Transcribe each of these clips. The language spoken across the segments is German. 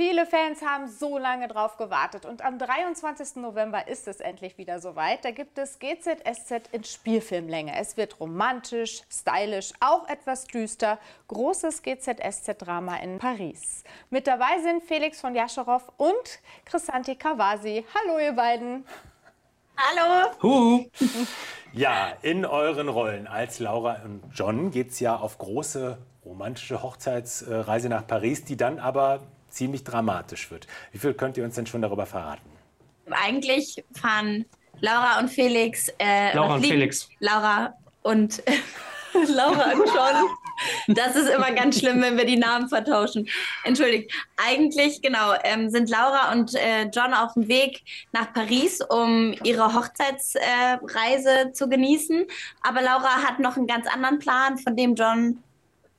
Viele Fans haben so lange drauf gewartet und am 23. November ist es endlich wieder soweit. Da gibt es GZSZ in Spielfilmlänge. Es wird romantisch, stylisch, auch etwas düster. Großes GZSZ-Drama in Paris. Mit dabei sind Felix von Jascherow und Chrisanti Kawasi. Hallo ihr beiden. Hallo. Huhu. Ja, in euren Rollen als Laura und John geht es ja auf große romantische Hochzeitsreise nach Paris, die dann aber ziemlich dramatisch wird. Wie viel könnt ihr uns denn schon darüber verraten? Eigentlich fahren Laura und Felix. Äh, Laura und Felix. Laura und Laura und John. Das ist immer ganz schlimm, wenn wir die Namen vertauschen. Entschuldigt. Eigentlich, genau, ähm, sind Laura und äh, John auf dem Weg nach Paris, um ihre Hochzeitsreise äh, zu genießen. Aber Laura hat noch einen ganz anderen Plan, von dem John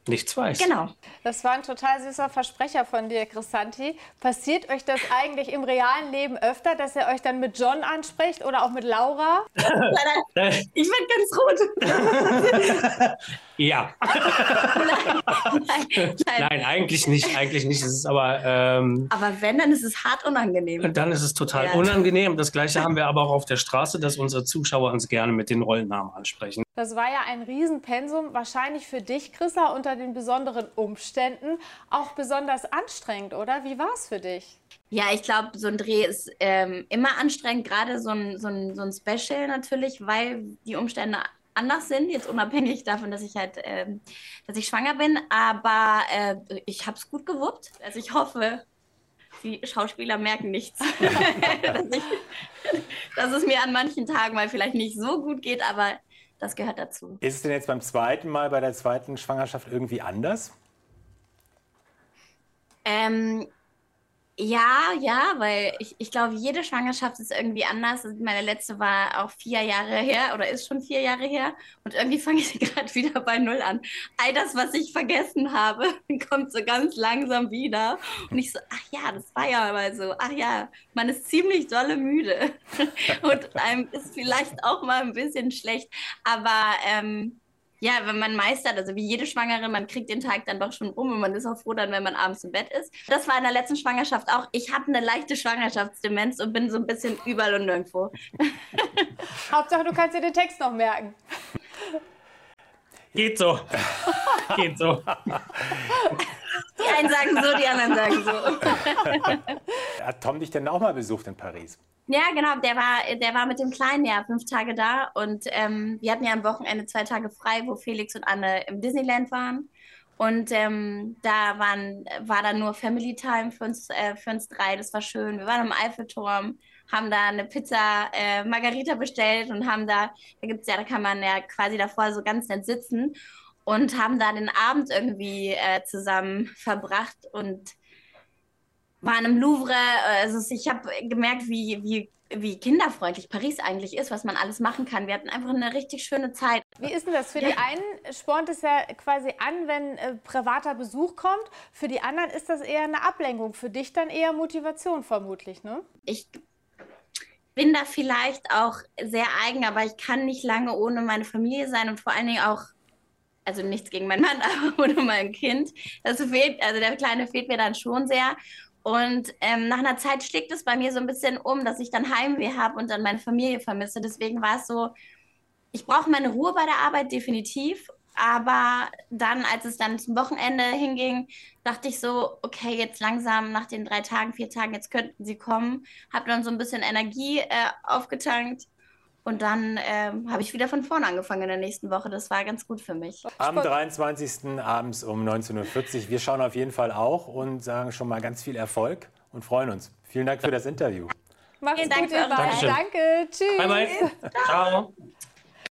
nichts weiß. Genau. Das war ein total süßer Versprecher von dir, Chrisanti. Passiert euch das eigentlich im realen Leben öfter, dass ihr euch dann mit John anspricht oder auch mit Laura? ich werde ganz rot. ja. Nein, nein, nein. nein, eigentlich nicht. Eigentlich nicht. Es ist aber, ähm, aber wenn, dann ist es hart unangenehm. Dann ist es total ja. unangenehm. Das Gleiche haben wir aber auch auf der Straße, dass unsere Zuschauer uns gerne mit den Rollennamen ansprechen. Das war ja ein Riesenpensum, wahrscheinlich für dich, Chrissa, unter den besonderen Umständen auch besonders anstrengend, oder? Wie war es für dich? Ja, ich glaube, so ein Dreh ist ähm, immer anstrengend, gerade so ein, so, ein, so ein Special natürlich, weil die Umstände anders sind, jetzt unabhängig davon, dass ich halt, ähm, dass ich schwanger bin. Aber äh, ich habe es gut gewuppt. Also ich hoffe, die Schauspieler merken nichts. dass, ich, dass es mir an manchen Tagen mal vielleicht nicht so gut geht, aber das gehört dazu. Ist es denn jetzt beim zweiten Mal, bei der zweiten Schwangerschaft irgendwie anders? Ähm, ja, ja, weil ich, ich glaube, jede Schwangerschaft ist irgendwie anders. Meine letzte war auch vier Jahre her oder ist schon vier Jahre her. Und irgendwie fange ich gerade wieder bei Null an. All das, was ich vergessen habe, kommt so ganz langsam wieder. Und ich so, ach ja, das war ja mal so. Ach ja, man ist ziemlich dolle müde. Und einem ist vielleicht auch mal ein bisschen schlecht. Aber ähm, ja, wenn man meistert, also wie jede Schwangere, man kriegt den Tag dann doch schon rum und man ist auch froh dann, wenn man abends im Bett ist. Das war in der letzten Schwangerschaft auch. Ich habe eine leichte Schwangerschaftsdemenz und bin so ein bisschen überall und nirgendwo. Hauptsache, du kannst dir den Text noch merken. Geht so. Geht so. Die einen sagen so, die anderen sagen so. Hat Tom dich denn auch mal besucht in Paris? Ja, genau, der war, der war mit dem Kleinen ja fünf Tage da und ähm, wir hatten ja am Wochenende zwei Tage frei, wo Felix und Anne im Disneyland waren. Und ähm, da waren, war dann nur Family Time für uns, äh, für uns drei. Das war schön. Wir waren am Eiffelturm, haben da eine Pizza äh, Margarita bestellt und haben da, da gibt's ja, da kann man ja quasi davor so ganz nett sitzen und haben da den Abend irgendwie äh, zusammen verbracht und waren im Louvre. Also ich habe gemerkt, wie, wie, wie kinderfreundlich Paris eigentlich ist, was man alles machen kann. Wir hatten einfach eine richtig schöne Zeit. Wie ist denn das? Für ja. die einen spornt es ja quasi an, wenn äh, privater Besuch kommt. Für die anderen ist das eher eine Ablenkung. Für dich dann eher Motivation vermutlich, ne? Ich bin da vielleicht auch sehr eigen, aber ich kann nicht lange ohne meine Familie sein und vor allen Dingen auch also nichts gegen meinen Mann, aber ohne mein Kind. Das fehlt, also der Kleine fehlt mir dann schon sehr. Und ähm, nach einer Zeit schlägt es bei mir so ein bisschen um, dass ich dann Heimweh habe und dann meine Familie vermisse. Deswegen war es so, ich brauche meine Ruhe bei der Arbeit definitiv. Aber dann, als es dann zum Wochenende hinging, dachte ich so, okay, jetzt langsam nach den drei Tagen, vier Tagen, jetzt könnten sie kommen. Habe dann so ein bisschen Energie äh, aufgetankt und dann äh, habe ich wieder von vorne angefangen in der nächsten Woche. Das war ganz gut für mich. Am 23. abends um 19.40 Uhr. Wir schauen auf jeden Fall auch und sagen schon mal ganz viel Erfolg und freuen uns. Vielen Dank für das Interview. Macht's Vielen Dank gut, ihr Danke. Tschüss. Bye, bye. Ciao.